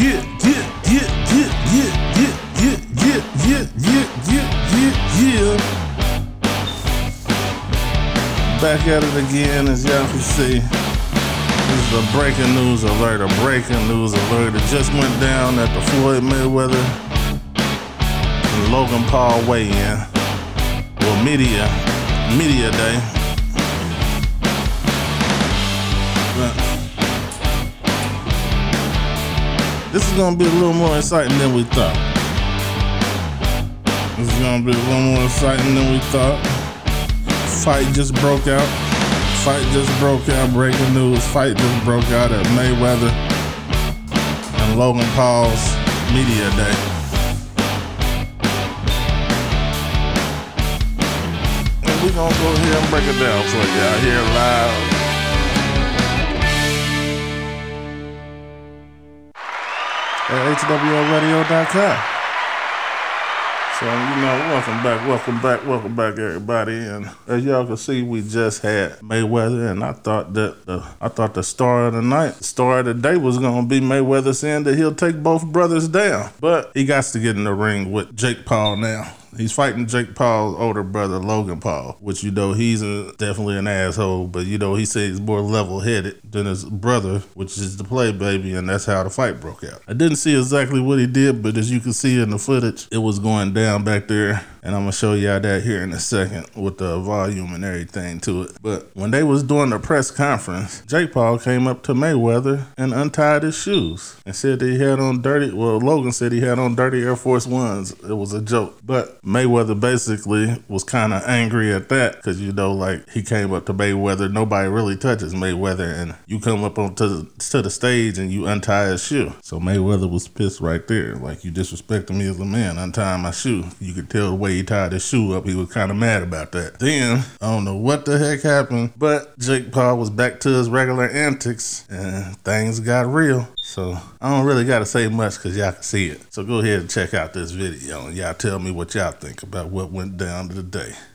yeah, yeah, yeah, yeah, yeah, yeah, yeah, yeah, yeah, yeah, yeah, yeah. Back at it again, as y'all can see. This is a breaking news alert, a breaking news alert. It just went down at the Floyd Mayweather and Logan Paul weigh-in. Well, media, media day. But, this is gonna be a little more exciting than we thought. This is gonna be a little more exciting than we thought. Fight just broke out. Fight just broke out. Breaking news. Fight just broke out at Mayweather and Logan Paul's media day. And we're gonna go ahead and break it down for y'all here live. At HWRadio.com. So, you know, welcome back, welcome back, welcome back, everybody. And as y'all can see, we just had Mayweather, and I thought that the I thought the star of the night, the star of the day was gonna be Mayweather saying that he'll take both brothers down. But he got to get in the ring with Jake Paul now. He's fighting Jake Paul's older brother, Logan Paul, which you know he's a, definitely an asshole, but you know he says he's more level headed than his brother, which is the play baby, and that's how the fight broke out. I didn't see exactly what he did, but as you can see in the footage, it was going down back there. And I'm gonna show y'all that here in a second with the volume and everything to it. But when they was doing the press conference, Jake Paul came up to Mayweather and untied his shoes and said that he had on dirty. Well, Logan said he had on dirty Air Force Ones. It was a joke, but Mayweather basically was kind of angry at that because you know, like he came up to Mayweather. Nobody really touches Mayweather, and you come up onto the, to the stage and you untie his shoe. So Mayweather was pissed right there, like you disrespecting me as a man, untying my shoe. You could tell the way he tied his shoe up, he was kind of mad about that. Then I don't know what the heck happened, but Jake Paul was back to his regular antics, and things got real. So I don't really got to say much because y'all can see it. So go ahead and check out this video and y'all tell me what y'all think about what went down today.